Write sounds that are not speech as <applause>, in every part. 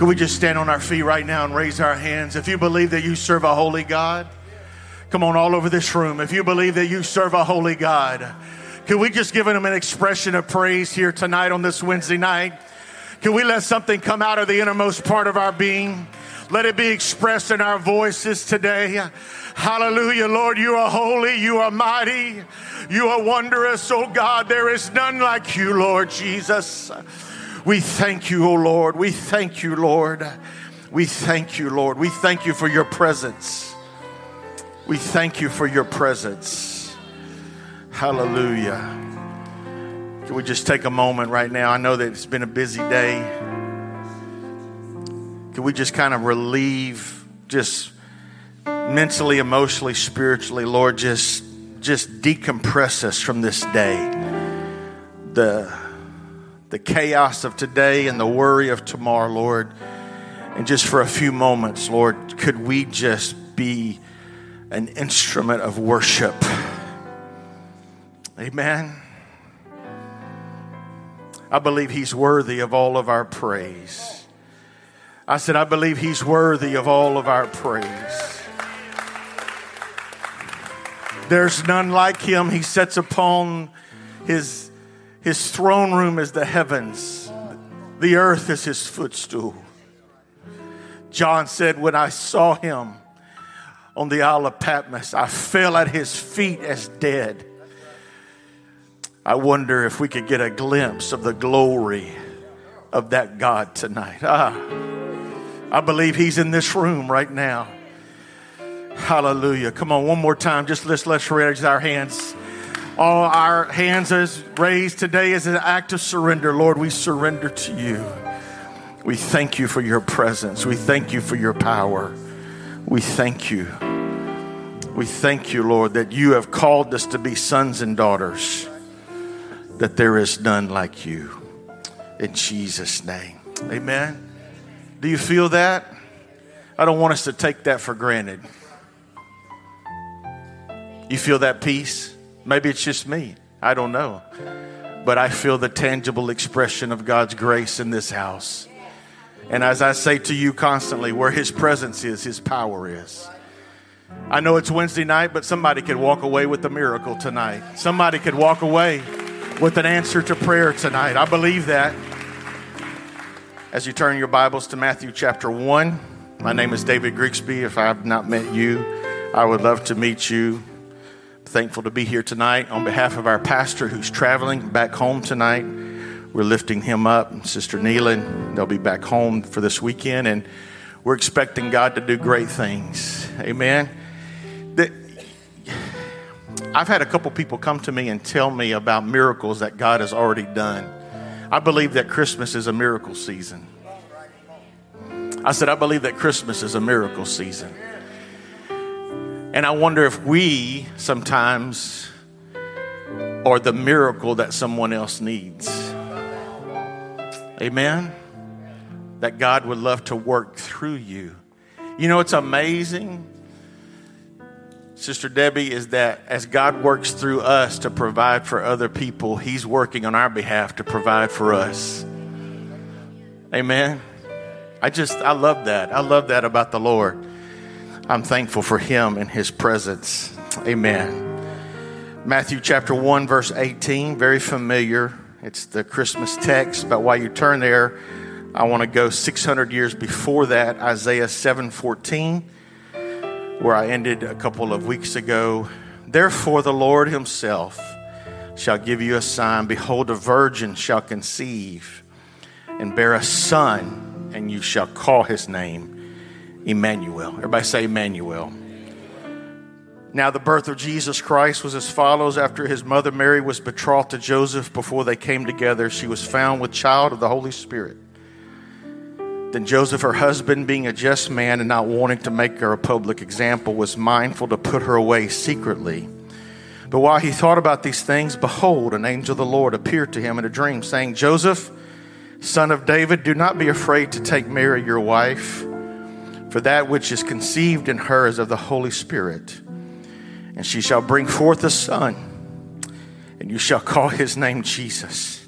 Can we just stand on our feet right now and raise our hands? If you believe that you serve a holy God, come on, all over this room. If you believe that you serve a holy God, can we just give him an expression of praise here tonight on this Wednesday night? Can we let something come out of the innermost part of our being? Let it be expressed in our voices today. Hallelujah, Lord. You are holy. You are mighty. You are wondrous, oh God. There is none like you, Lord Jesus. We thank you, O Lord. We thank you, Lord. We thank you, Lord. We thank you for your presence. We thank you for your presence. Hallelujah. Can we just take a moment right now? I know that it's been a busy day. Can we just kind of relieve, just mentally, emotionally, spiritually, Lord, just just decompress us from this day. The the chaos of today and the worry of tomorrow, Lord. And just for a few moments, Lord, could we just be an instrument of worship? Amen. I believe He's worthy of all of our praise. I said, I believe He's worthy of all of our praise. There's none like Him. He sets upon His his throne room is the heavens, the earth is his footstool. John said, When I saw him on the Isle of Patmos, I fell at his feet as dead. I wonder if we could get a glimpse of the glory of that God tonight. Ah, I believe he's in this room right now. Hallelujah. Come on, one more time. Just let's let's raise our hands all our hands as raised today is an act of surrender. Lord, we surrender to you. We thank you for your presence. We thank you for your power. We thank you. We thank you, Lord, that you have called us to be sons and daughters, that there is none like you. In Jesus' name. Amen. Do you feel that? I don't want us to take that for granted. You feel that peace? Maybe it's just me. I don't know. But I feel the tangible expression of God's grace in this house. And as I say to you constantly, where His presence is, His power is. I know it's Wednesday night, but somebody could walk away with a miracle tonight. Somebody could walk away with an answer to prayer tonight. I believe that. As you turn your Bibles to Matthew chapter 1, my name is David Grigsby. If I have not met you, I would love to meet you. Thankful to be here tonight on behalf of our pastor who's traveling back home tonight. We're lifting him up, Sister Neelan. They'll be back home for this weekend, and we're expecting God to do great things. Amen. I've had a couple people come to me and tell me about miracles that God has already done. I believe that Christmas is a miracle season. I said, I believe that Christmas is a miracle season. And I wonder if we sometimes are the miracle that someone else needs. Amen? That God would love to work through you. You know, it's amazing, Sister Debbie, is that as God works through us to provide for other people, He's working on our behalf to provide for us. Amen? I just, I love that. I love that about the Lord. I'm thankful for him and his presence. Amen. Matthew chapter 1, verse 18, very familiar. It's the Christmas text, but while you turn there, I want to go 600 years before that, Isaiah 7:14, where I ended a couple of weeks ago. Therefore the Lord himself shall give you a sign, behold a virgin shall conceive and bear a son, and you shall call his name Emmanuel. Everybody say Emmanuel. Now, the birth of Jesus Christ was as follows. After his mother Mary was betrothed to Joseph, before they came together, she was found with child of the Holy Spirit. Then Joseph, her husband, being a just man and not wanting to make her a public example, was mindful to put her away secretly. But while he thought about these things, behold, an angel of the Lord appeared to him in a dream, saying, Joseph, son of David, do not be afraid to take Mary, your wife for that which is conceived in her is of the Holy Spirit. And she shall bring forth a son, and you shall call his name Jesus,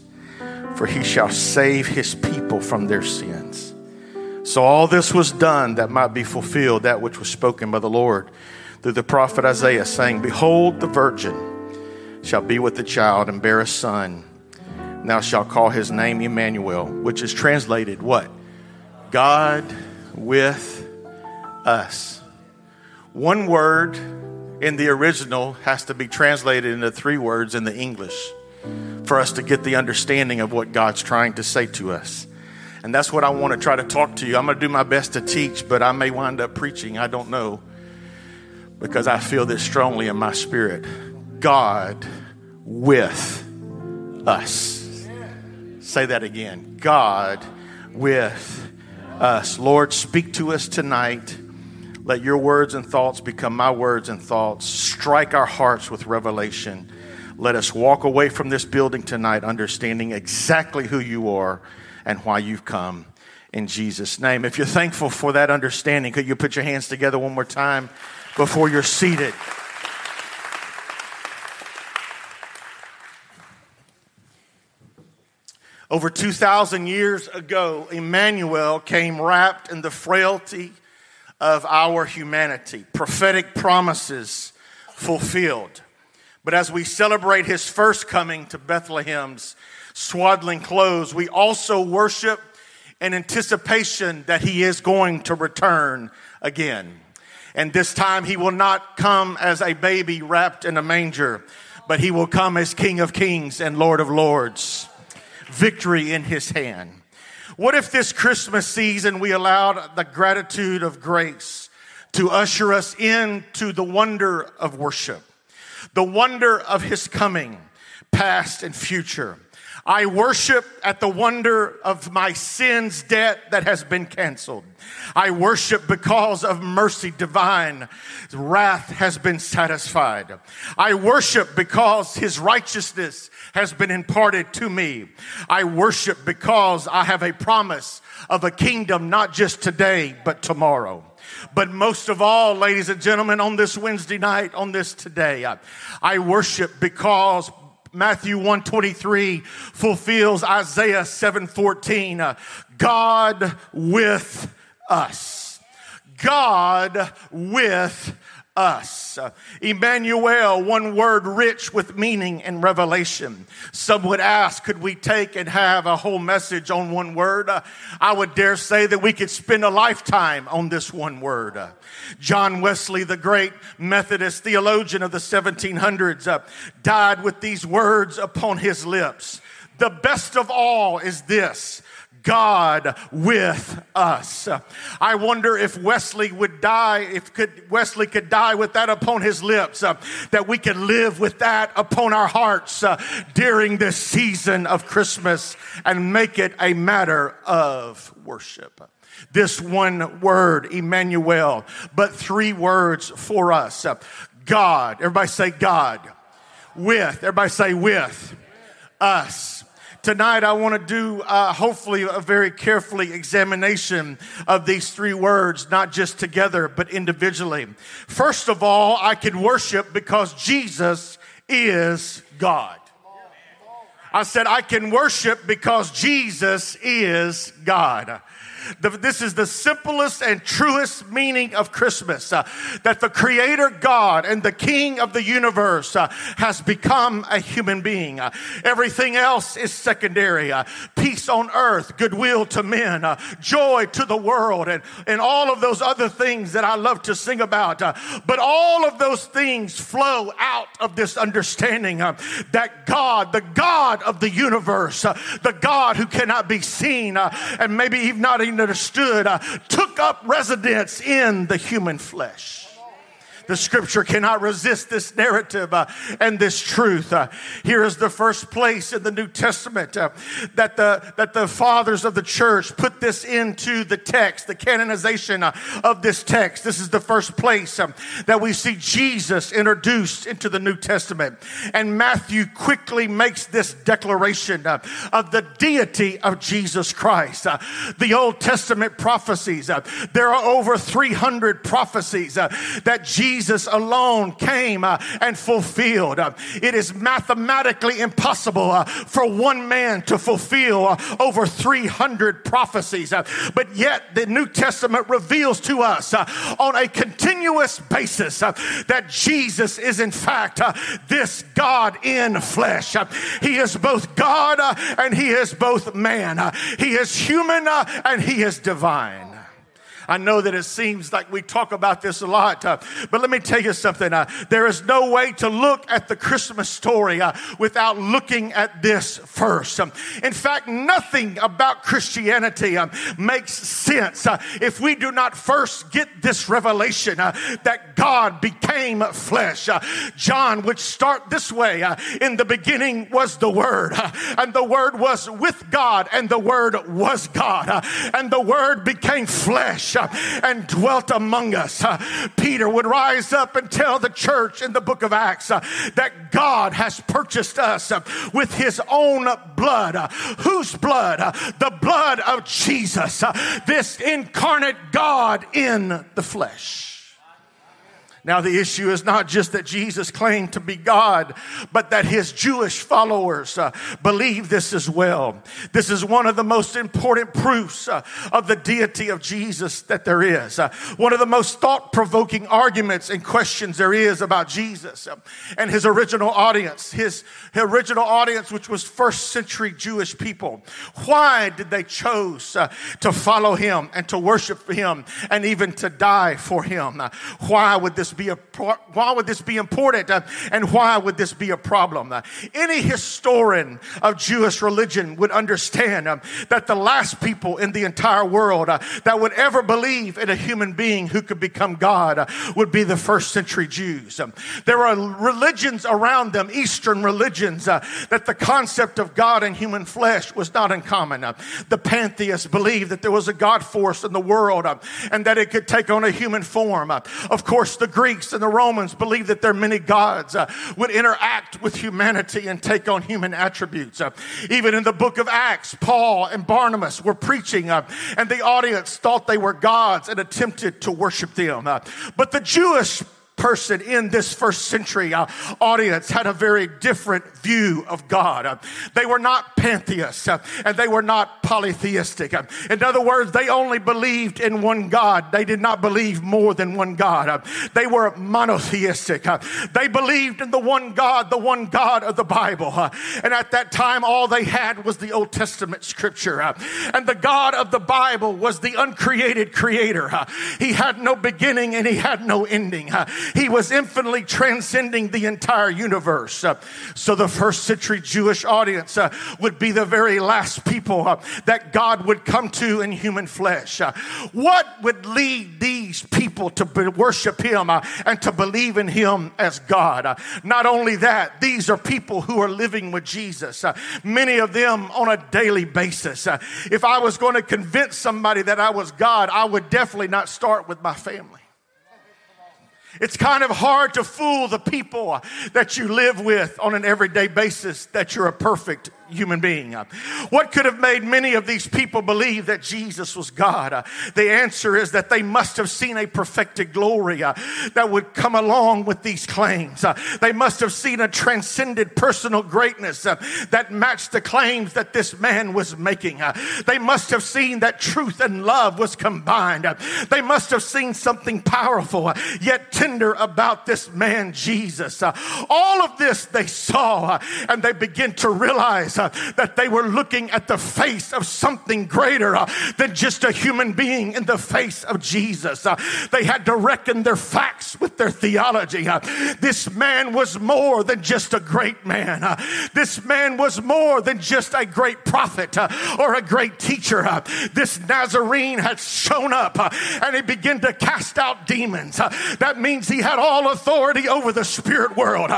for he shall save his people from their sins. So all this was done that might be fulfilled, that which was spoken by the Lord through the prophet Isaiah, saying, Behold, the virgin shall be with the child and bear a son. And thou shalt call his name Emmanuel, which is translated what? God with us. One word in the original has to be translated into three words in the English for us to get the understanding of what God's trying to say to us. And that's what I want to try to talk to you. I'm going to do my best to teach, but I may wind up preaching. I don't know because I feel this strongly in my spirit. God with us. Say that again. God with us. Lord, speak to us tonight. Let your words and thoughts become my words and thoughts. Strike our hearts with revelation. Let us walk away from this building tonight understanding exactly who you are and why you've come in Jesus' name. If you're thankful for that understanding, could you put your hands together one more time before you're seated? Over 2,000 years ago, Emmanuel came wrapped in the frailty of our humanity, prophetic promises fulfilled. But as we celebrate his first coming to Bethlehem's swaddling clothes, we also worship in anticipation that he is going to return again. And this time he will not come as a baby wrapped in a manger, but he will come as King of Kings and Lord of Lords. Victory in his hand. What if this Christmas season we allowed the gratitude of grace to usher us into the wonder of worship, the wonder of his coming, past and future? I worship at the wonder of my sin's debt that has been canceled. I worship because of mercy divine. Wrath has been satisfied. I worship because his righteousness has been imparted to me. I worship because I have a promise of a kingdom not just today, but tomorrow. But most of all, ladies and gentlemen, on this Wednesday night, on this today, I, I worship because Matthew 123 fulfills Isaiah 714. Uh, God with us. God with us. Emmanuel, one word rich with meaning and revelation. Some would ask, could we take and have a whole message on one word? I would dare say that we could spend a lifetime on this one word. John Wesley, the great Methodist theologian of the 1700s, uh, died with these words upon his lips. The best of all is this God with us. I wonder if Wesley would die, if could, Wesley could die with that upon his lips, uh, that we could live with that upon our hearts uh, during this season of Christmas and make it a matter of worship. This one word, Emmanuel, but three words for us. God. Everybody say God. With. Everybody say with. Us tonight I want to do uh, hopefully a very carefully examination of these three words, not just together, but individually. First of all, I can worship because Jesus is God. I said, I can worship because Jesus is God. The, this is the simplest and truest meaning of Christmas uh, that the Creator God and the King of the universe uh, has become a human being. Uh, everything else is secondary. Uh, peace on earth, goodwill to men, uh, joy to the world, and, and all of those other things that I love to sing about. Uh, but all of those things flow out of this understanding that God, the God of the universe, the God who cannot be seen, and maybe even not even understood, took up residence in the human flesh. The scripture cannot resist this narrative uh, and this truth. Uh, here is the first place in the New Testament uh, that the that the fathers of the church put this into the text, the canonization uh, of this text. This is the first place um, that we see Jesus introduced into the New Testament. And Matthew quickly makes this declaration uh, of the deity of Jesus Christ. Uh, the Old Testament prophecies, there are over 300 prophecies that Jesus Jesus alone came uh, and fulfilled. Uh, it is mathematically impossible uh, for one man to fulfill uh, over 300 prophecies. Uh, but yet the New Testament reveals to us uh, on a continuous basis that Jesus is in fact this God in flesh. he is both God and he is both man. he is human and he is divine. I know that it seems like we talk about this a lot, uh, but let me tell you something. Uh, there is no way to look at the Christmas story uh, without looking at this first. Um, in fact, nothing about Christianity um, makes sense if we do not first get this revelation that God became flesh. John would start this way In the beginning was the Word, and the Word was with God, and the Word was God, and the Word became flesh and dwelt among us. Uh, Peter would rise up and tell the church in the book of Acts uh, that God has purchased us with his own blood. Whose blood? The blood of Jesus, this incarnate God in the flesh. Now, the issue is not just that Jesus claimed to be God, but that his Jewish followers uh, believe this as well. This is one of the most important proofs uh, of the deity of Jesus that there is. Uh, one of the most thought provoking arguments and questions there is about Jesus uh, and his original audience, his, original audience, which was first century Jewish people. Why did they chose uh, to follow him and to worship him and even to die for him? Uh, why would this be a why would this be important uh, and why would this be a problem? Uh, any historian of Jewish religion would understand uh, that the last people in the entire world uh, that would ever believe in a human being who could become God would be the first century Jews. Um, there are religions around them, Eastern religions, that the concept of God and human flesh was not uncommon. the pantheists believed that there was a God force in the world and that it could take on a human form. of course, the Greeks and the Romans believed that their many gods uh, would interact with humanity and take on human attributes. Uh, even in the book of Acts, Paul and Barnabas were preaching, uh, and the audience thought they were gods and attempted to worship them. Uh, but the Jewish person in this first century uh, audience had a very different view of God. Uh, they were not pantheists uh, and they were not polytheistic. Uh, in other words, they only believed in one God. They did not believe more than one God. Uh, they were monotheistic. Uh, they believed in the one God, the one God of the Bible. and at that time, all they had was the Old Testament scripture. and the God of the Bible was the uncreated creator. he had no beginning and he had no ending. He was infinitely transcending the entire universe. Uh, so the first century Jewish audience uh, would be the very last people uh, that God would come to in human flesh. What would lead these people to worship Him and to believe in Him as God? Not only that, these are people who are living with Jesus, many of them on a daily basis. if I was going to convince somebody that I was God, I would definitely not start with my family. It's kind of hard to fool the people that you live with on an everyday basis that you're a perfect human being. What could have made many of these people believe that Jesus was God? The answer is that they must have seen a perfected glory uh, that would come along with these claims. Uh, they must have seen a transcended personal greatness uh, that matched the claims that this man was making. They must have seen that truth and love was combined. They must have seen something powerful yet tender about this man, Jesus. All of this they saw and they begin to realize that they were looking at the face of something greater uh, than just a human being in the face of Jesus. Uh, they had to reckon their facts with their theology. Uh, this man was more than just a great man. Uh, this man was more than just a great prophet uh, or a great teacher. this Nazarene had shown up and he began to cast out demons. that means he had all authority over the spirit world.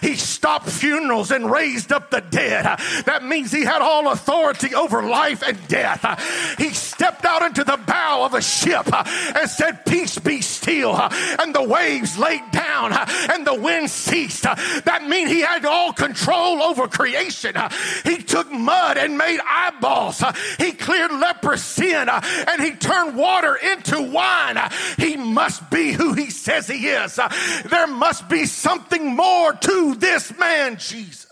he stopped funerals and raised up the dead. That means he had all authority over life and death. He stepped out into the bow of a ship and said, Peace be still. And the waves laid down and the wind ceased. That means he had all control over creation. He took mud and made eyeballs. He cleared leprosy and he turned water into wine. He must be who he says he is. There must be something more to this man, Jesus.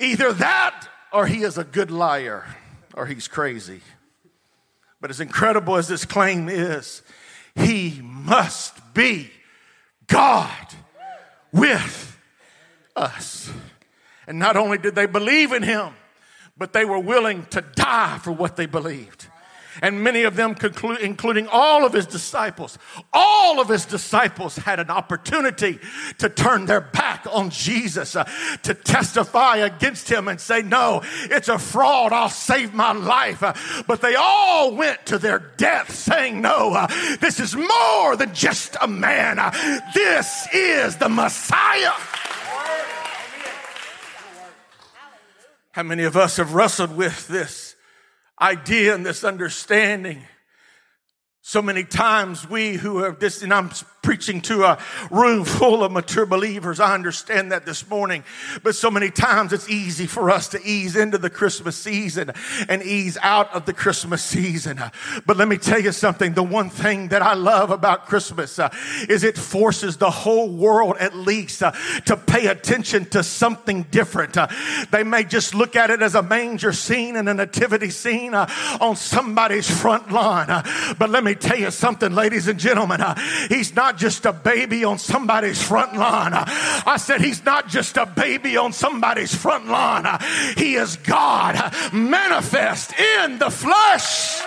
Either that or he is a good liar or he's crazy. But as incredible as this claim is, he must be God with us. And not only did they believe in him, but they were willing to die for what they believed and many of them, including all of his disciples, all of his disciples had an opportunity to turn their back on Jesus, uh, to testify against him and say, No, it's a fraud. I'll save my life. Uh, but they all went to their death saying, No, uh, this is more than just a man. Uh, this is the Messiah. How many of us have wrestled with this? Idea and this understanding. So many times we who are this, and I'm preaching to a room full of mature believers. I understand that this morning. But so many times it's easy for us to ease into the Christmas season and ease out of the Christmas season. But let me tell you something. The one thing that I love about Christmas uh, is it forces the whole world at least uh, to pay attention to something different. Uh, they may just look at it as a manger scene and a nativity scene uh, on somebody's front lawn. Uh, but let me tell you something, ladies and gentlemen. Uh, he's not just a baby on somebody's front lawn. I said, He's not just a baby on somebody's front lawn. He is God manifest in the flesh.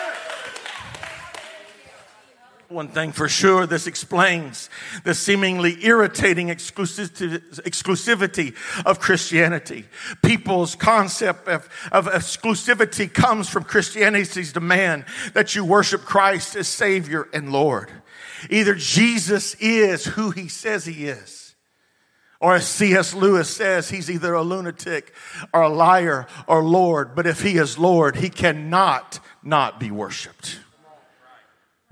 One thing for sure, this explains the seemingly irritating exclusivity of Christianity. People's concept of, of exclusivity comes from Christianity's demand that you worship Christ as Savior and Lord. Either Jesus is who he says he is, or as C.S. Lewis says, he's either a lunatic or a liar or Lord. But if he is Lord, he cannot not be worshiped.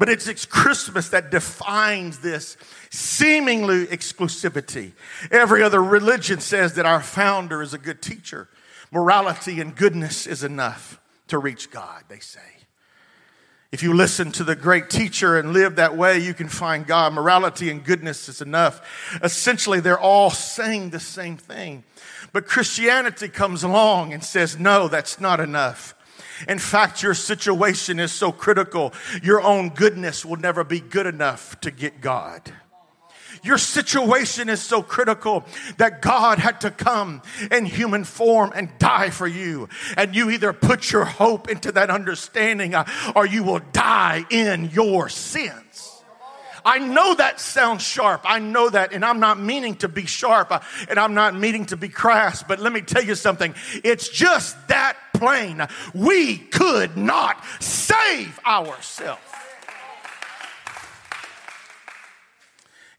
But it's, it's Christmas that defines this seemingly exclusivity. Every other religion says that our founder is a good teacher. Morality and goodness is enough to reach God, they say. If you listen to the great teacher and live that way, you can find God. Morality and goodness is enough. Essentially, they're all saying the same thing. But Christianity comes along and says, no, that's not enough. In fact, your situation is so critical, your own goodness will never be good enough to get God. Your situation is so critical that God had to come in human form and die for you. And you either put your hope into that understanding uh, or you will die in your sins. I know that sounds sharp. I know that, and I'm not meaning to be sharp uh, and I'm not meaning to be crass, but let me tell you something. It's just that We could not save ourselves.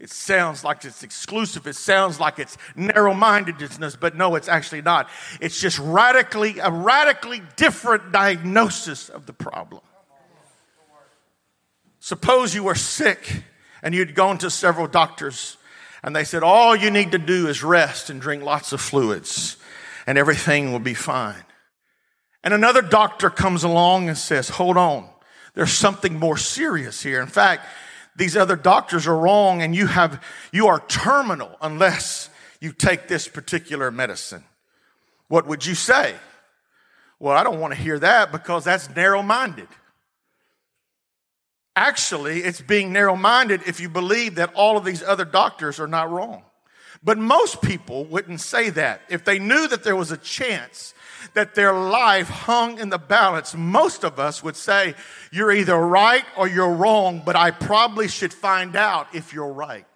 It sounds like it's exclusive. It sounds like it's narrow mindedness, but no, it's actually not. It's just radically, a radically different diagnosis of the problem. Suppose you were sick and you'd gone to several doctors and they said, All you need to do is rest and drink lots of fluids and everything will be fine. And another doctor comes along and says, Hold on, there's something more serious here. In fact, these other doctors are wrong and you have, you are terminal unless you take this particular medicine. What would you say? Well, I don't want to hear that because that's narrow minded. Actually, it's being narrow minded if you believe that all of these other doctors are not wrong. But most people wouldn't say that. If they knew that there was a chance that their life hung in the balance, most of us would say, You're either right or you're wrong, but I probably should find out if you're right.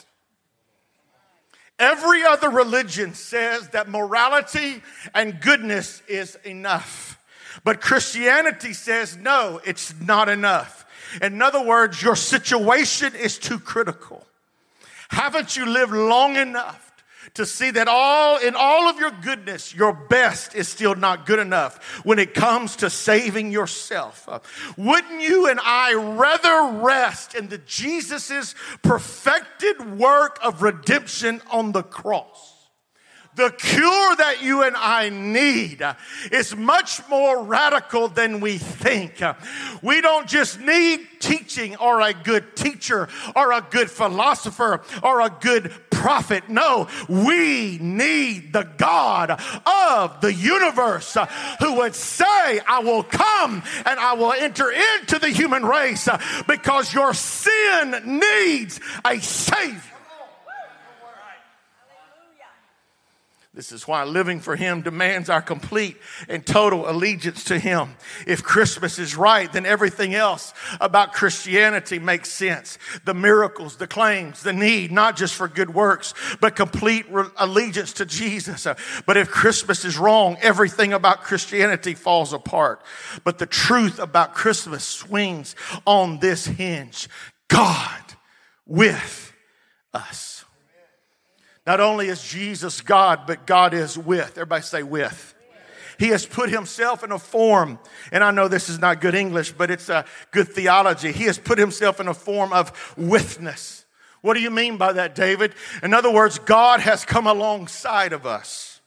Every other religion says that morality and goodness is enough. But Christianity says, no, it's not enough. In other words, your situation is too critical. Haven't you lived long enough to see that all in all of your goodness, your best is still not good enough when it comes to saving yourself. Wouldn't you and I rather rest in the Jesus's perfected work of redemption on the cross? The cure that you and I need is much more radical than we think. We don't just need teaching or a good teacher or a good philosopher or a good prophet. No, we need the God of the universe who would say, I will come and I will enter into the human race because your sin needs a Savior. This is why living for Him demands our complete and total allegiance to Him. If Christmas is right, then everything else about Christianity makes sense. The miracles, the claims, the need, not just for good works, but complete re- allegiance to Jesus. But if Christmas is wrong, everything about Christianity falls apart. But the truth about Christmas swings on this hinge God with us. Not only is Jesus God, but God is with. Everybody say with. He has put himself in a form, and I know this is not good English, but it's a good theology. He has put himself in a form of withness. What do you mean by that, David? In other words, God has come alongside of us.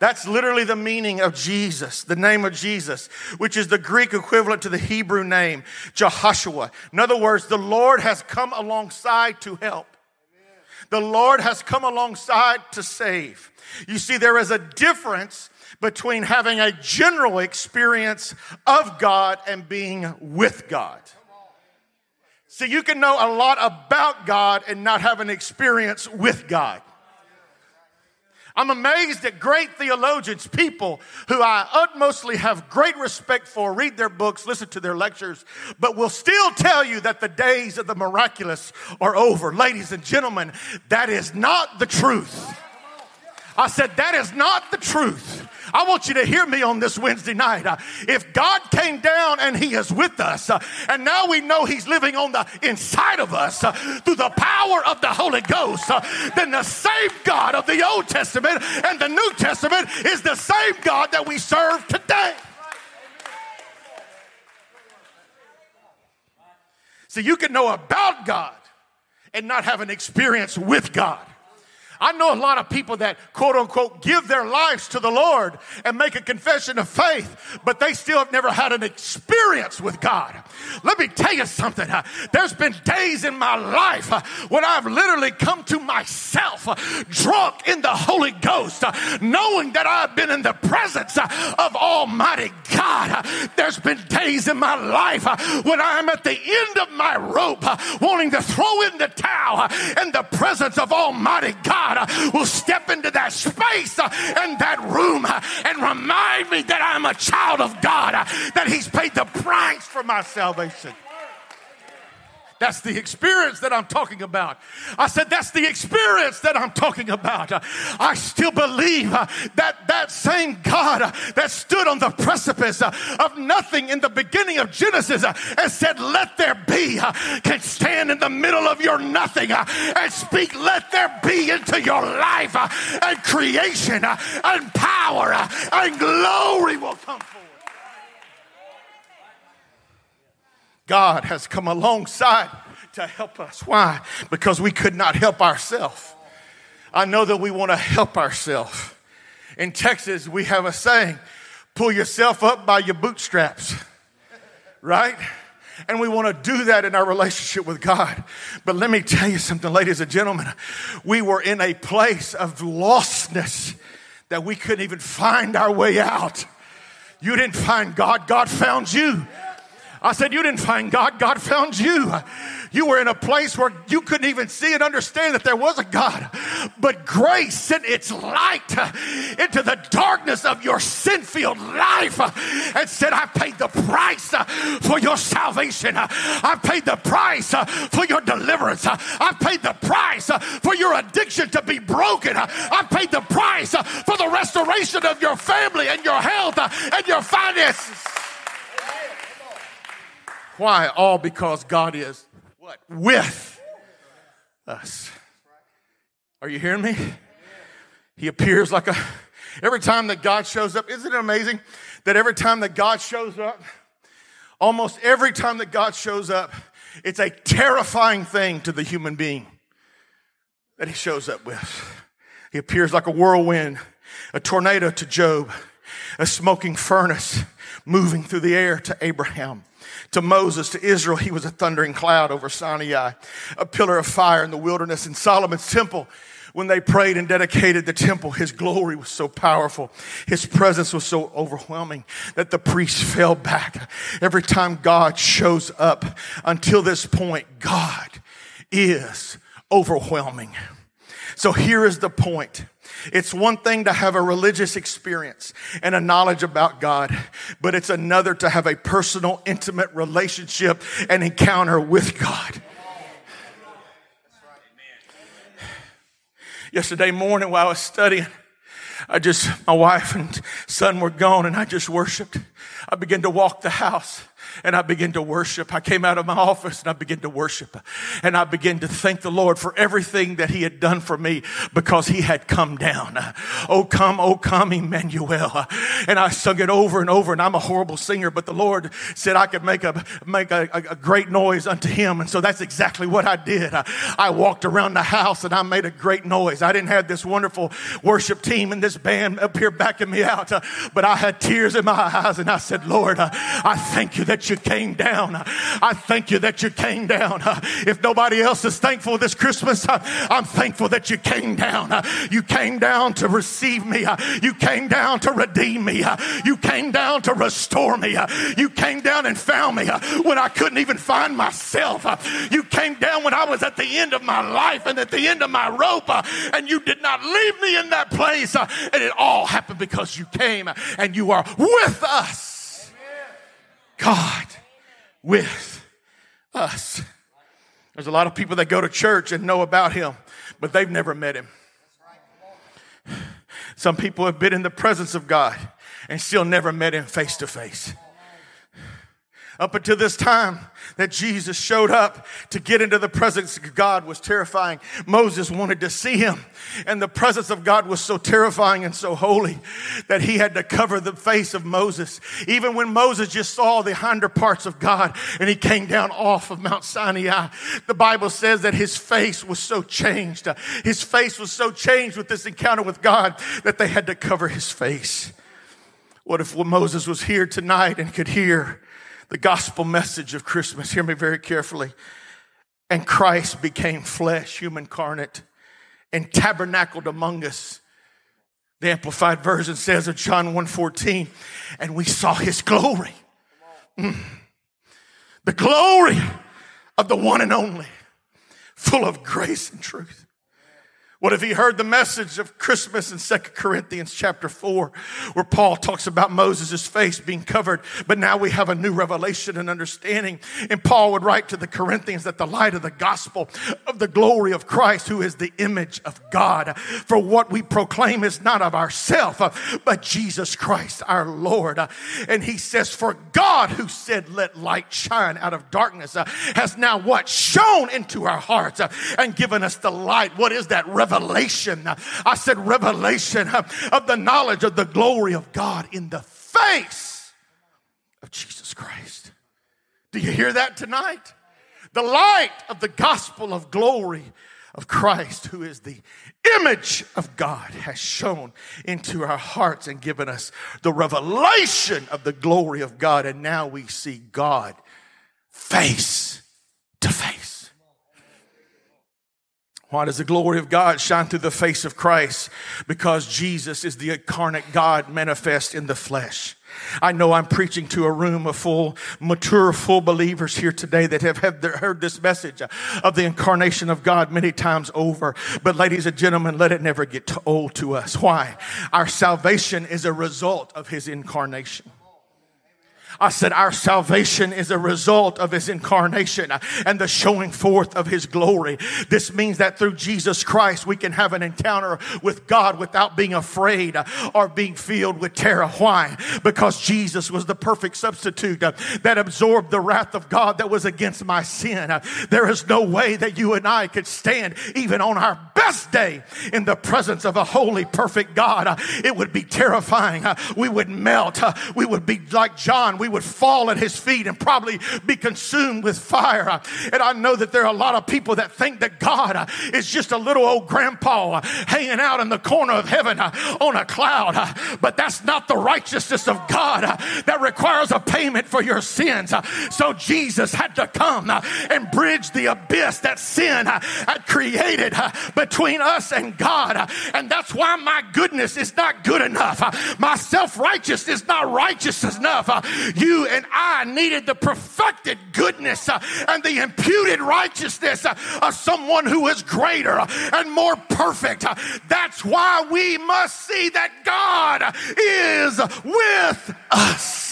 That's literally the meaning of Jesus, the name of Jesus, which is the Greek equivalent to the Hebrew name, Jehoshua. In other words, the Lord has come alongside to help. The Lord has come alongside to save. You see, there is a difference between having a general experience of God and being with God. See, you can know a lot about God and not have an experience with God. I'm amazed at great theologians, people who I utmostly have great respect for, read their books, listen to their lectures, but will still tell you that the days of the miraculous are over. Ladies and gentlemen, that is not the truth. I said, that is not the truth. I want you to hear me on this Wednesday night. Uh, if God came down and He is with us, uh, and now we know He's living on the inside of us uh, through the power of the Holy Ghost, then the same God of the Old Testament and the New Testament is the same God that we serve today. See, you can know about God and not have an experience with God. I know a lot of people that quote unquote give their lives to the Lord and make a confession of faith, but they still have never had an experience with God. Let me tell you something. Uh, there's been days in my life uh, when I've literally come to myself uh, drunk in the Holy Ghost, knowing that I've been in the presence of Almighty God. There's been days in my life when I'm at the end of my rope, wanting to throw in the towel in the presence of Almighty God. God will step into that space and that room and remind me that I'm a child of God, that He's paid the price for my salvation. That's the experience that I'm talking about. I said, that's the experience that I'm talking about. I still believe uh, that that same God uh, that stood on the precipice uh, of nothing in the beginning of Genesis and said, let there be, can stand in the middle of your nothing and speak, let there be into your life and creation and power and glory will come forth. God has come alongside to help us. Why? Because we could not help ourselves. I know that we want to help ourselves. In Texas, we have a saying pull yourself up by your bootstraps, right? And we want to do that in our relationship with God. But let me tell you something, ladies and gentlemen. We were in a place of lostness that we couldn't even find our way out. You didn't find God, God found you. I said, You didn't find God, God found you. You were in a place where you couldn't even see and understand that there was a God. But grace sent its light into the darkness of your sin filled life and said, I paid the price for your salvation. I paid the price for your deliverance. I paid the price for your addiction to be broken. I paid the price for the restoration of your family and your health and your finances. Why? All because God is what? With us. Are you hearing me? He appears like a, every time that God shows up, isn't it amazing that every time that God shows up, almost every time that God shows up, it's a terrifying thing to the human being that he shows up with. He appears like a whirlwind, a tornado to Job, a smoking furnace moving through the air to Abraham. To Moses, to Israel, he was a thundering cloud over Sinai, a pillar of fire in the wilderness. In Solomon's temple, when they prayed and dedicated the temple, his glory was so powerful. His presence was so overwhelming that the priests fell back. Every time God shows up until this point, God is overwhelming. So here is the point. It's one thing to have a religious experience and a knowledge about God, but it's another to have a personal, intimate relationship and encounter with God. Yesterday morning while I was studying, I just, my wife and son were gone and I just worshiped. I began to walk the house and I began to worship. I came out of my office and I began to worship. And I began to thank the Lord for everything that He had done for me because He had come down. Oh, come, oh, come, Emmanuel. And I sung it over and over, and I'm a horrible singer, but the Lord said I could make a make a, a great noise unto Him. And so that's exactly what I did. I, I walked around the house and I made a great noise. I didn't have this wonderful worship team and this band up here backing me out, but I had tears in my eyes and I said, Lord, I thank you that you came down. I thank you that you came down. If nobody else is thankful this Christmas, I'm thankful that you came down. You came down to receive me. You came down to redeem me. You came down to restore me. You came down and found me when I couldn't even find myself. You came down when I was at the end of my life and at the end of my rope, and you did not leave me in that place. And it all happened because you came and you are with us. God with us. There's a lot of people that go to church and know about him, but they've never met him. Some people have been in the presence of God and still never met him face to face. Up until this time that Jesus showed up to get into the presence of God was terrifying. Moses wanted to see him, and the presence of God was so terrifying and so holy that he had to cover the face of Moses. Even when Moses just saw the hinder parts of God and he came down off of Mount Sinai, the Bible says that his face was so changed. His face was so changed with this encounter with God that they had to cover his face. What if Moses was here tonight and could hear the gospel message of Christmas. Hear me very carefully. And Christ became flesh, human carnate, and tabernacled among us. The Amplified Version says of John 1.14, and we saw his glory. Mm. The glory of the one and only, full of grace and truth. What if he heard the message of Christmas in 2 Corinthians chapter 4, where Paul talks about Moses' face being covered, but now we have a new revelation and understanding. And Paul would write to the Corinthians that the light of the gospel of the glory of Christ, who is the image of God, for what we proclaim is not of ourselves, but Jesus Christ our Lord. And he says, For God who said, Let light shine out of darkness, has now what? Shone into our hearts and given us the light. What is that revelation? Revelation. I said revelation of the knowledge of the glory of God in the face of Jesus Christ. Do you hear that tonight? The light of the gospel of glory of Christ, who is the image of God, has shone into our hearts and given us the revelation of the glory of God. And now we see God face to face. Why does the glory of God shine through the face of Christ? Because Jesus is the incarnate God manifest in the flesh. I know I'm preaching to a room of full, mature, full believers here today that have, heard this message of the incarnation of God many times over. But ladies and gentlemen, let it never get old to us. Why? Our salvation is a result of his incarnation. I said, Our salvation is a result of his incarnation and the showing forth of his glory. This means that through Jesus Christ, we can have an encounter with God without being afraid or being filled with terror. Why? Because Jesus was the perfect substitute that absorbed the wrath of God that was against my sin. There is no way that you and I could stand even on our best day in the presence of a holy, perfect God. It would be terrifying. We would melt. We would be like John. We would fall at his feet and probably be consumed with fire. And I know that there are a lot of people that think that God is just a little old grandpa hanging out in the corner of heaven on a cloud. But that's not the righteousness of God that requires a payment for your sins. So Jesus had to come and bridge the abyss that sin had created between us and God. And that's why my goodness is not good enough. My self righteousness is not righteous enough. You and I needed the perfected goodness uh, and the imputed righteousness uh, of someone who is greater uh, and more perfect. That's why we must see that God is with us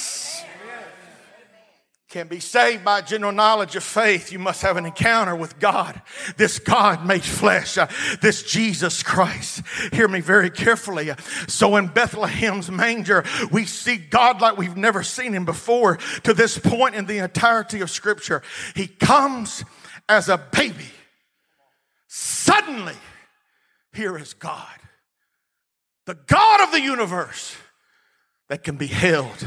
can be saved by general knowledge of faith, you must have an encounter with God. This God made flesh, uh, this Jesus Christ. Hear me very carefully. So in Bethlehem's manger, we see God like we've never seen him before to this point in the entirety of scripture. He comes as a baby. Suddenly, here is God, the God of the universe that can be held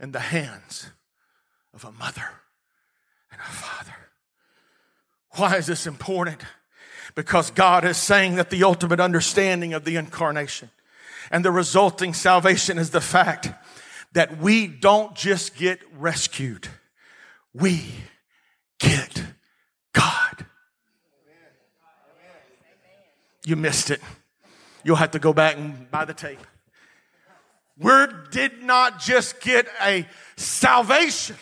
in the hands of a mother and a father. Why is this important? Because God is saying that the ultimate understanding of the incarnation and the resulting salvation is the fact that we don't just get rescued, we get God. You missed it. You'll have to go back and buy the tape. We did not just get a salvation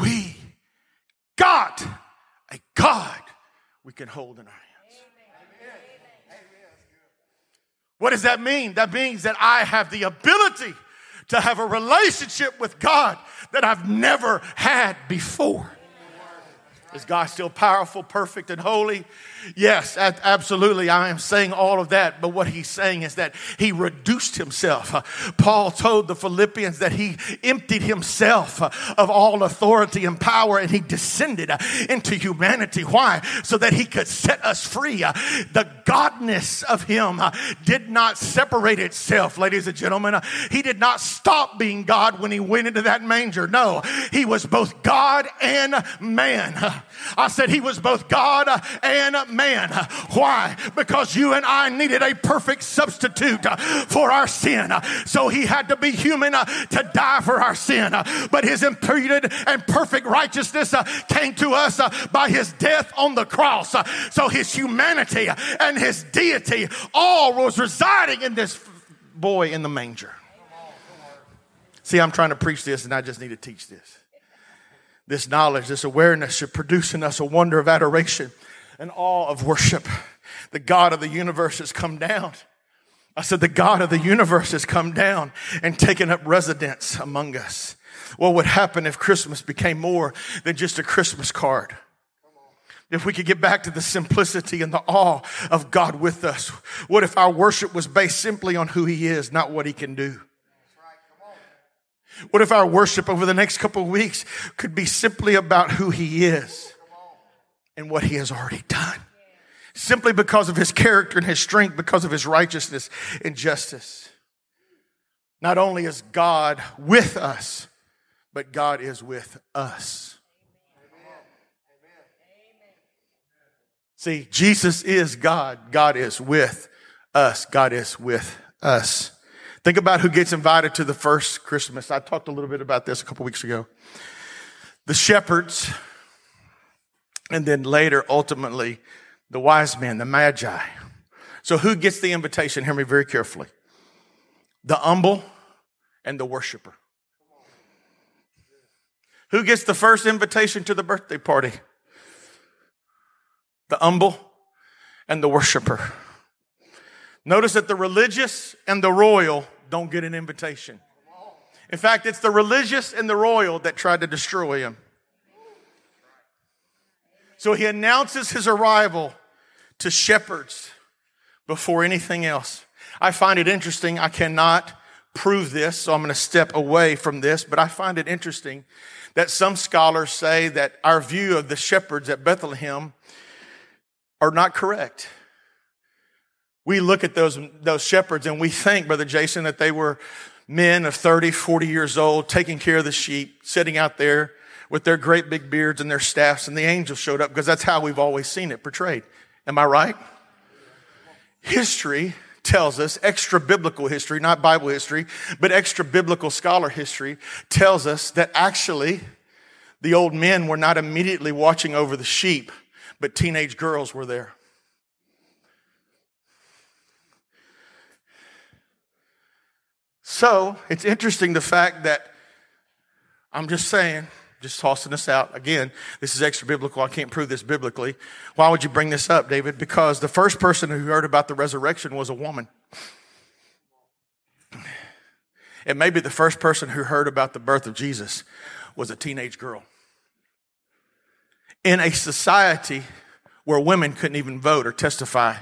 we got a God we can hold in our hands. What does that mean? That means that I have the ability to have a relationship with God that I've never had before. Is God still powerful, perfect, and holy? Yes, absolutely. I am saying all of that. But what he's saying is that he reduced himself. Paul told the Philippians that he emptied himself of all authority and power and he descended into humanity. Why? So that he could set us free. The godness of him did not separate itself, ladies and gentlemen. He did not stop being God when he went into that manger. No, he was both God and man. I said he was both God and man. Why? Because you and I needed a perfect substitute for our sin. So he had to be human to die for our sin. But his imputed and perfect righteousness came to us by his death on the cross. So his humanity and his deity all was residing in this boy in the manger. See, I'm trying to preach this and I just need to teach this. This knowledge, this awareness should produce in us a wonder of adoration and awe of worship. The God of the universe has come down. I said, the God of the universe has come down and taken up residence among us. What would happen if Christmas became more than just a Christmas card? If we could get back to the simplicity and the awe of God with us. What if our worship was based simply on who He is, not what He can do? What if our worship over the next couple of weeks could be simply about who He is and what He has already done? Simply because of His character and His strength, because of His righteousness and justice. Not only is God with us, but God is with us. See, Jesus is God. God is with us. God is with us. Think about who gets invited to the first Christmas. I talked a little bit about this a couple weeks ago. The shepherds, and then later, ultimately, the wise men, the magi. So, who gets the invitation? Hear me very carefully. The humble and the worshiper. Who gets the first invitation to the birthday party? The humble and the worshiper. Notice that the religious and the royal don't get an invitation. In fact, it's the religious and the royal that tried to destroy him. So he announces his arrival to shepherds before anything else. I find it interesting. I cannot prove this, so I'm going to step away from this, but I find it interesting that some scholars say that our view of the shepherds at Bethlehem are not correct. We look at those, those shepherds and we think, Brother Jason, that they were men of 30, 40 years old, taking care of the sheep, sitting out there with their great big beards and their staffs, and the angels showed up because that's how we've always seen it portrayed. Am I right? History tells us, extra biblical history, not Bible history, but extra biblical scholar history tells us that actually the old men were not immediately watching over the sheep, but teenage girls were there. So it's interesting the fact that I'm just saying, just tossing this out. Again, this is extra biblical. I can't prove this biblically. Why would you bring this up, David? Because the first person who heard about the resurrection was a woman. And maybe the first person who heard about the birth of Jesus was a teenage girl. In a society where women couldn't even vote or testify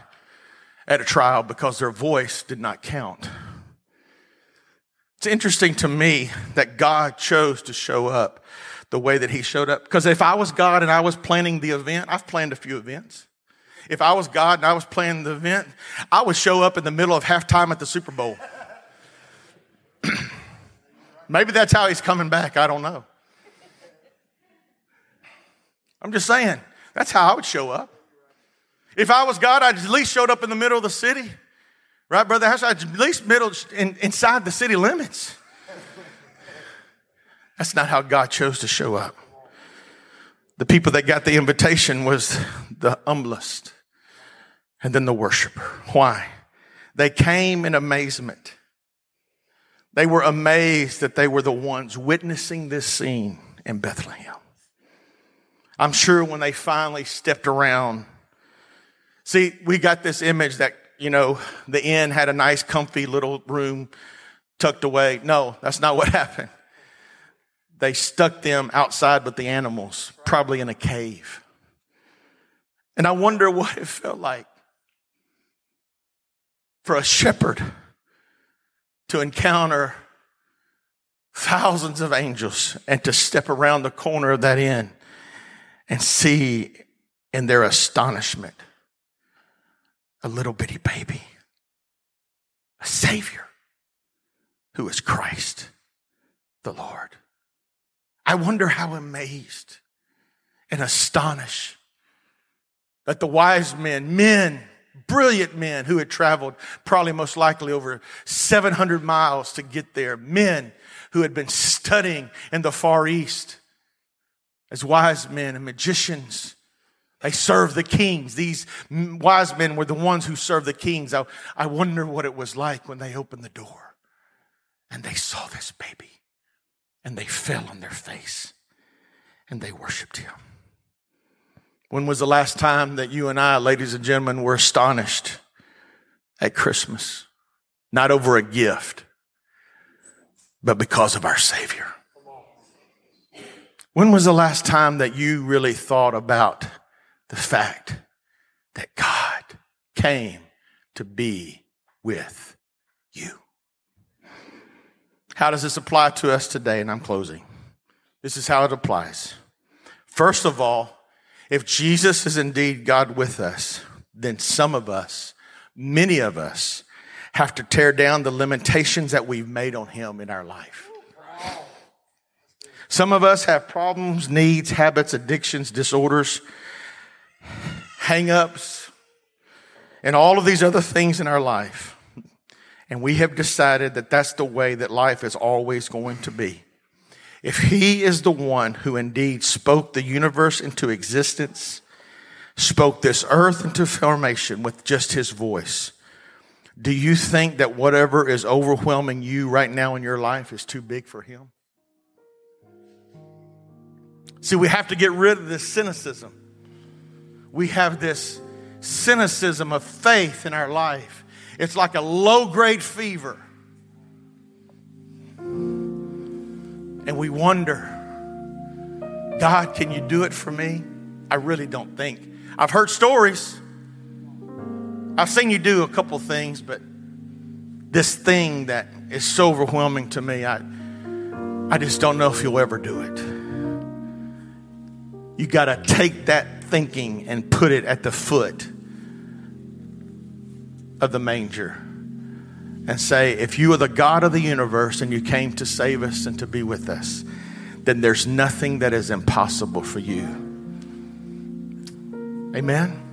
at a trial because their voice did not count. It's interesting to me that God chose to show up the way that He showed up. Because if I was God and I was planning the event, I've planned a few events. If I was God and I was planning the event, I would show up in the middle of halftime at the Super Bowl. <clears throat> Maybe that's how He's coming back. I don't know. I'm just saying, that's how I would show up. If I was God, I'd at least showed up in the middle of the city. Right, Brother? At least middle in, inside the city limits. That's not how God chose to show up. The people that got the invitation was the humblest and then the worshiper. Why? They came in amazement. They were amazed that they were the ones witnessing this scene in Bethlehem. I'm sure when they finally stepped around, see, we got this image that you know, the inn had a nice, comfy little room tucked away. No, that's not what <laughs> happened. They stuck them outside with the animals, probably in a cave. And I wonder what it felt like for a shepherd to encounter thousands of angels and to step around the corner of that inn and see in their astonishment a little bitty baby, a Savior who is Christ the Lord. I wonder how amazed and astonished that the wise men, men, brilliant men who had traveled probably most likely over 700 miles to get there, men who had been studying in the Far East as wise men and magicians they served the kings. These wise men were the ones who served the kings. I, I wonder what it was like when they opened the door and they saw this baby and they fell on their face and they worshiped him. When was the last time that you and I, ladies and gentlemen, were astonished at Christmas? Not over a gift, but because of our Savior. When was the last time that you really thought about the fact that God came to be with you. How does this apply to us today? And I'm closing. This is how it applies. First of all, if Jesus is indeed God with us, then some of us, many of us, have to tear down the limitations that we've made on Him in our life. Some of us have problems, needs, habits, addictions, disorders hang ups, and all of these other things in our life. And we have decided that that's the way that life is always going to be. If He is the one who indeed spoke the universe into existence, spoke this earth into formation with just His voice, do you think that whatever is overwhelming you right now in your life is too big for Him? See, we have to get rid of this cynicism we have this cynicism of faith in our life. It's like a low grade fever. And we wonder, God, can you do it for me? I really don't think. I've heard stories. I've seen you do a couple things, but this thing that is so overwhelming to me, I, I just don't know if you'll ever do it. You got to take that thinking and put it at the foot of the manger and say, If you are the God of the universe and you came to save us and to be with us, then there's nothing that is impossible for you. Amen.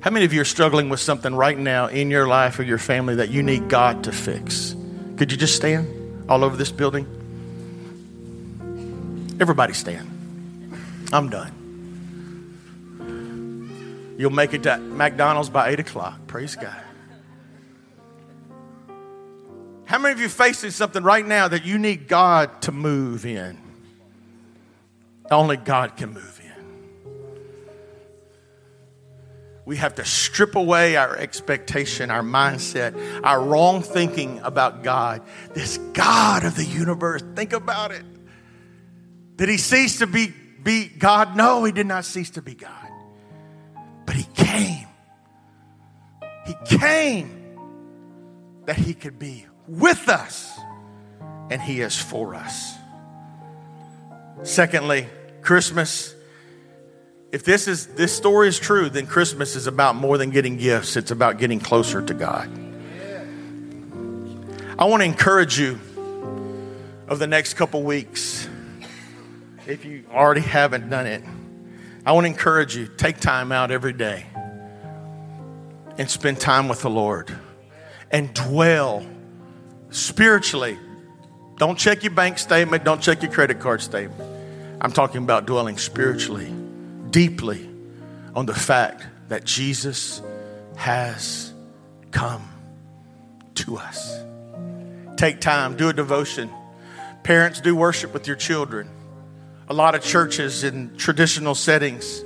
How many of you are struggling with something right now in your life or your family that you need God to fix? Could you just stand all over this building? Everybody stand. I'm done. You'll make it to McDonald's by 8 o'clock. Praise God. How many of you facing something right now that you need God to move in? Only God can move in. we have to strip away our expectation, our mindset, our wrong thinking about God. This God of the universe, think about it. Did he cease to be, be God? No, he did not cease to be God. But he came. He came that he could be with us, and he is for us. Secondly, Christmas if this is this story is true, then Christmas is about more than getting gifts. It's about getting closer to God. I want to encourage you of the next couple weeks. If you already haven't done it, I want to encourage you take time out every day and spend time with the Lord and dwell spiritually. Don't check your bank statement, don't check your credit card statement. I'm talking about dwelling spiritually deeply on the fact that Jesus has come to us. Take time, do a devotion. Parents, do worship with your children. A lot of churches in traditional settings,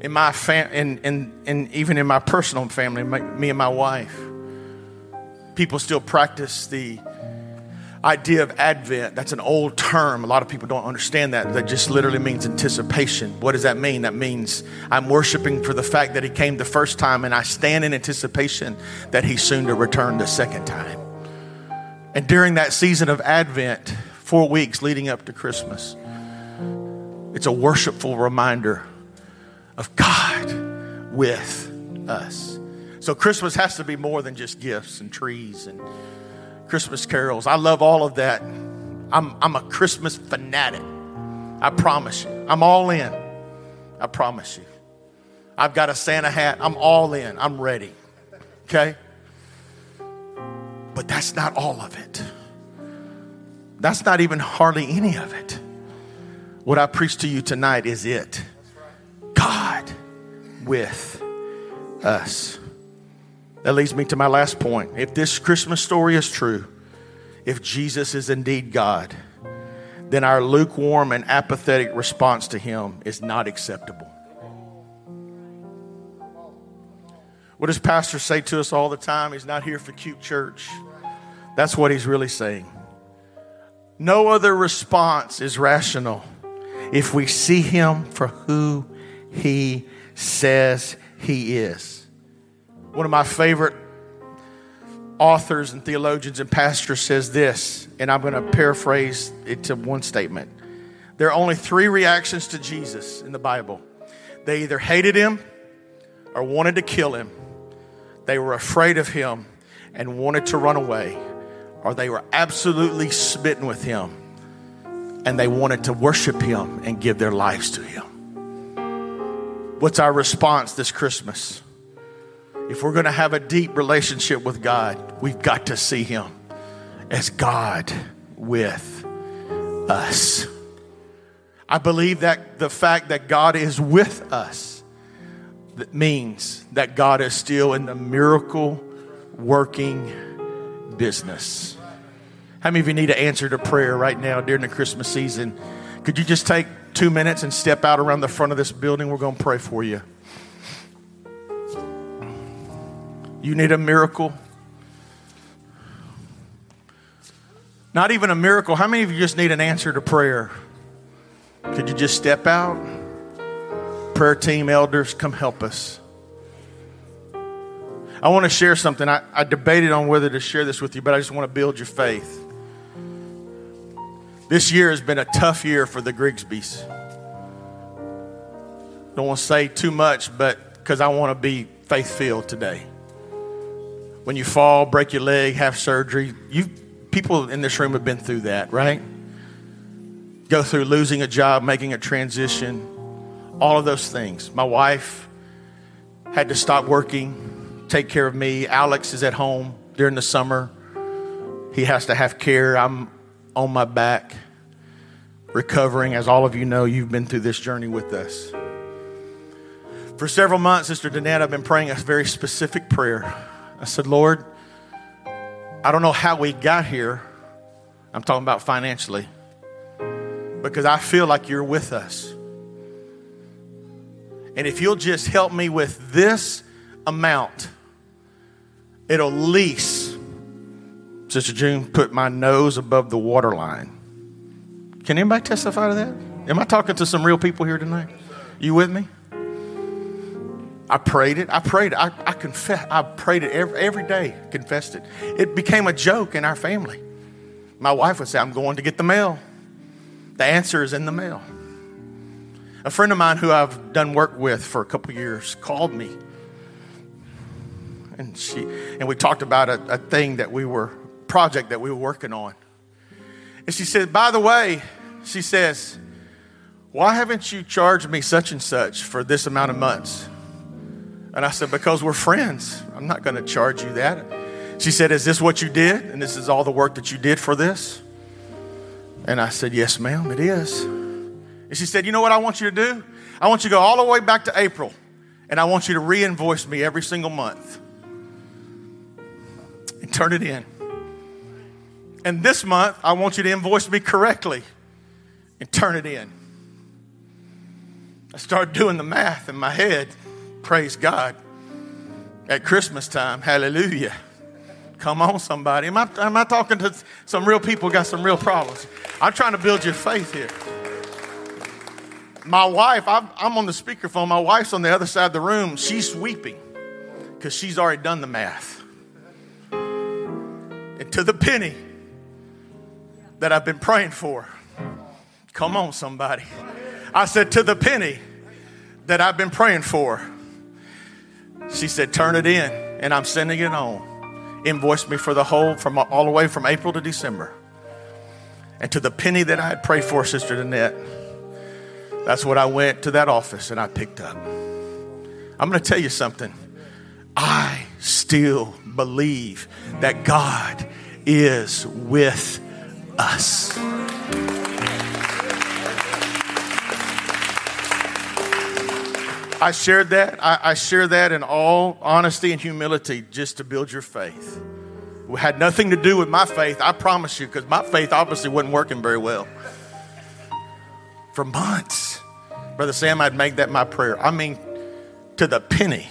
in my fam- in, in, in, even in my personal family, my, me and my wife, people still practice the idea of Advent, that's an old term. A lot of people don't understand that. That just literally means anticipation. What does that mean? That means I'm worshiping for the fact that He came the first time and I stand in anticipation that He's soon to return the second time. And during that season of Advent, four weeks leading up to Christmas, it's a worshipful reminder of God with us. So Christmas has to be more than just gifts and trees and Christmas carols. I love all of that. I'm, I'm a Christmas fanatic. I promise you. I'm all in. I promise you. I've got a Santa hat. I'm all in. I'm ready. Okay? But that's not all of it. That's not even hardly any of it. What I preach to you tonight is it God with us. That leads me to my last point. If this Christmas story is true, if Jesus is indeed God, then our lukewarm and apathetic response to Him is not acceptable. What does Pastor say to us all the time? He's not here for cute church. That's what he's really saying. No other response is rational if we see Him for who He says He is. One of my favorite authors and theologians and pastors says this, and I'm going to paraphrase it to one statement. There are only three reactions to Jesus in the Bible they either hated him or wanted to kill him, they were afraid of him and wanted to run away, or they were absolutely smitten with him and they wanted to worship him and give their lives to him. What's our response this Christmas? If we're going to have a deep relationship with God, we've got to see Him as God with us. I believe that the fact that God is with us that means that God is still in the miracle working business. How many of you need an answer to prayer right now during the Christmas season? Could you just take two minutes and step out around the front of this building? We're going to pray for you. You need a miracle? Not even a miracle. How many of you just need an answer to prayer? Could you just step out? Prayer team, elders, come help us. I want to share something. I, I debated on whether to share this with you, but I just want to build your faith. This year has been a tough year for the Grigsbys. Don't want to say too much, but because I want to be faith filled today. when you fall, break your leg, have surgery. You people in this room have been through that, right? Go through losing a job, making a transition, all of those things. My wife had to stop working, take care of me. Alex is at home during the summer. He has to have care. I'm on my back, recovering. As all of you know, you've been through this journey with us. For several months, Sister Danette, I've been praying a very specific prayer. I said, Lord, I don't know how we got here. I'm talking about financially. Because I feel like you're with us. And if you'll just help me with this amount, it'll lease, Sister June, put my nose above the waterline. Can anybody testify to that? Am I talking to some real people here tonight? You with me? I prayed it. I prayed. I, I confess. I prayed it every, every day. Confessed it. It became a joke in our family. My wife would say, "I'm going to get the mail." The answer is in the mail. A friend of mine who I've done work with for a couple years called me, and she and we talked about a, a thing that we were project that we were working on. And she said, "By the way," she says, "Why haven't you charged me such and such for this amount of months?" And I said, Because we're friends. I'm not going to charge you that. She said, Is this what you did? And this is all the work that you did for this? And I said, Yes, ma'am, it is. And she said, You know what I want you to do? I want you to go all the way back to April, and I want you to re invoice me every single month and turn it in. And this month, I want you to invoice me correctly and turn it in. I started doing the math in my head. Praise God. At Christmas time, hallelujah. Come on, somebody. Am I, am I talking to some real people got some real problems? I'm trying to build your faith here. My wife, I'm, I'm on the speakerphone. My wife's on the other side of the room. She's weeping because she's already done the math. And to the penny that I've been praying for. Come on, somebody. I said, to the penny that I've been praying for. She said, Turn it in, and I'm sending it on. Invoice me for the whole, from all the way from April to December. And to the penny that I had prayed for, Sister Danette, that's what I went to that office and I picked up. I'm going to tell you something. I still believe that God is with us. I shared that. I, I share that in all honesty and humility just to build your faith. It had nothing to do with my faith, I promise you, because my faith obviously wasn't working very well. For months, Brother Sam, I'd make that my prayer. I mean, to the penny.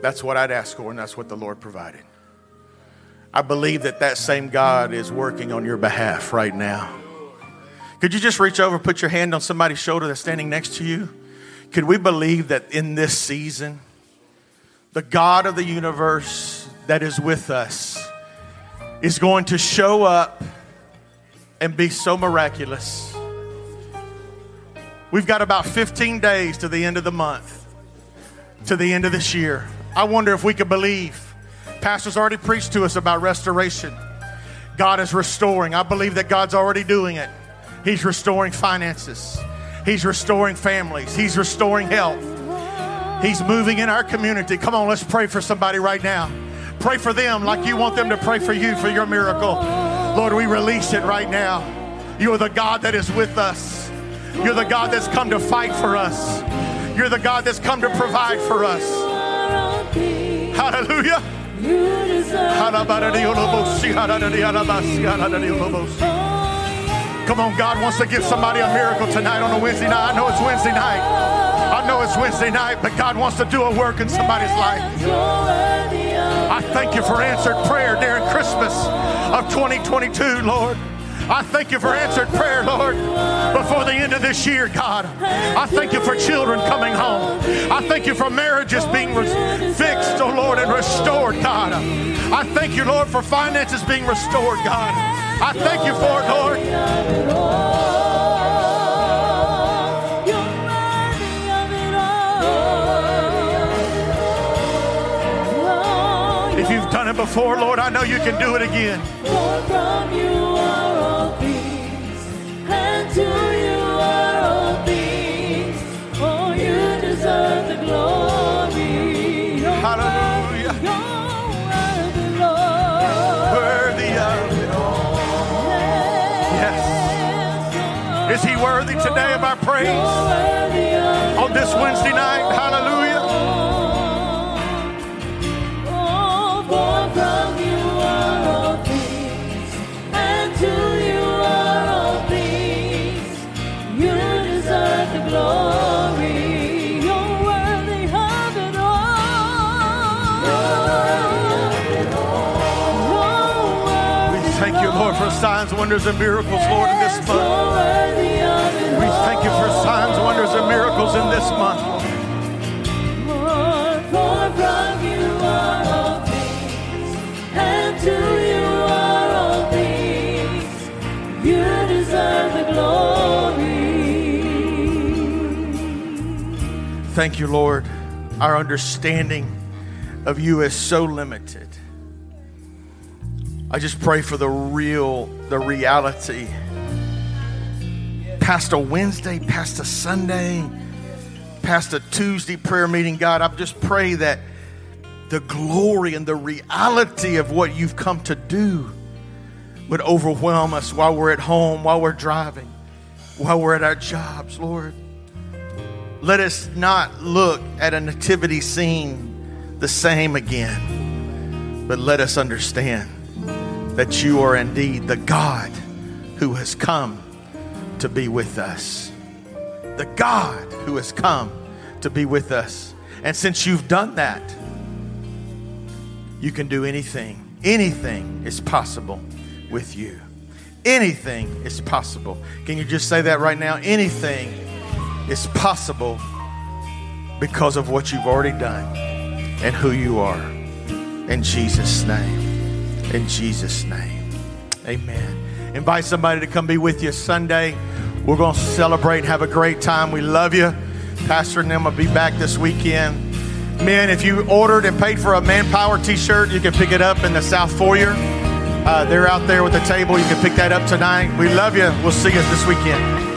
That's what I'd ask for, and that's what the Lord provided. I believe that that same God is working on your behalf right now. Could you just reach over, put your hand on somebody's shoulder that's standing next to you? Could we believe that in this season, the God of the universe that is with us is going to show up and be so miraculous? We've got about 15 days to the end of the month, to the end of this year. I wonder if we could believe. Pastor's already preached to us about restoration. God is restoring. I believe that God's already doing it. He's restoring finances. He's restoring families. He's restoring health. He's moving in our community. Come on, let's pray for somebody right now. Pray for them like you want them to pray for you for your miracle. Lord, we release it right now. You are the God that is with us. You're the God that's come to fight for us. You're the God that's come to provide for us. Hallelujah. Come on, God wants to give somebody a miracle tonight on a Wednesday night. I know it's Wednesday night. I know it's Wednesday night, but God wants to do a work in somebody's life. I thank you for answered prayer during Christmas of 2022, Lord. I thank you for answered prayer, Lord, before the end of this year, God. I thank you for children coming home. I thank you for marriages being fixed, oh Lord, and restored, God. I thank you, Lord, for finances being restored, God. I thank you for it, Lord. If you've done it before, Lord, I know you can do it again. Is he worthy today of our praise? You're worthy of it all. Yes. Is he worthy today of our praise? On this Wednesday night, hallelujah. Signs, wonders, and miracles, Lord, in this month. We thank you for signs, wonders, and miracles in this month. Lord, for from you are all things, and to you are all things. You deserve the glory. Thank you, Lord. Our understanding of you is so limited. I just pray for the real, the reality. Past a Wednesday, past a Sunday, past a Tuesday prayer meeting, God, I just pray that the glory and the reality of what you've come to do would overwhelm us while we're at home, while we're driving, while we're at our jobs, Lord. Let us not look at a nativity scene the same again, but let us understand that you are indeed the God who has come to be with us. The God who has come to be with us. And since you've done that, you can do anything. Anything is possible with you. Anything is possible. Can you just say that right now? Anything is possible because of what you've already done and who you are. In Jesus' name. In Jesus' name. Amen. Invite somebody to come be with you Sunday. We're going to celebrate have a great time. We love you. Pastor and them will be back this weekend. Men, if you ordered and paid for a Manpower t shirt, you can pick it up in the South Foyer. Uh, they're out there with the table. You can pick that up tonight. We love you. We'll see you this weekend.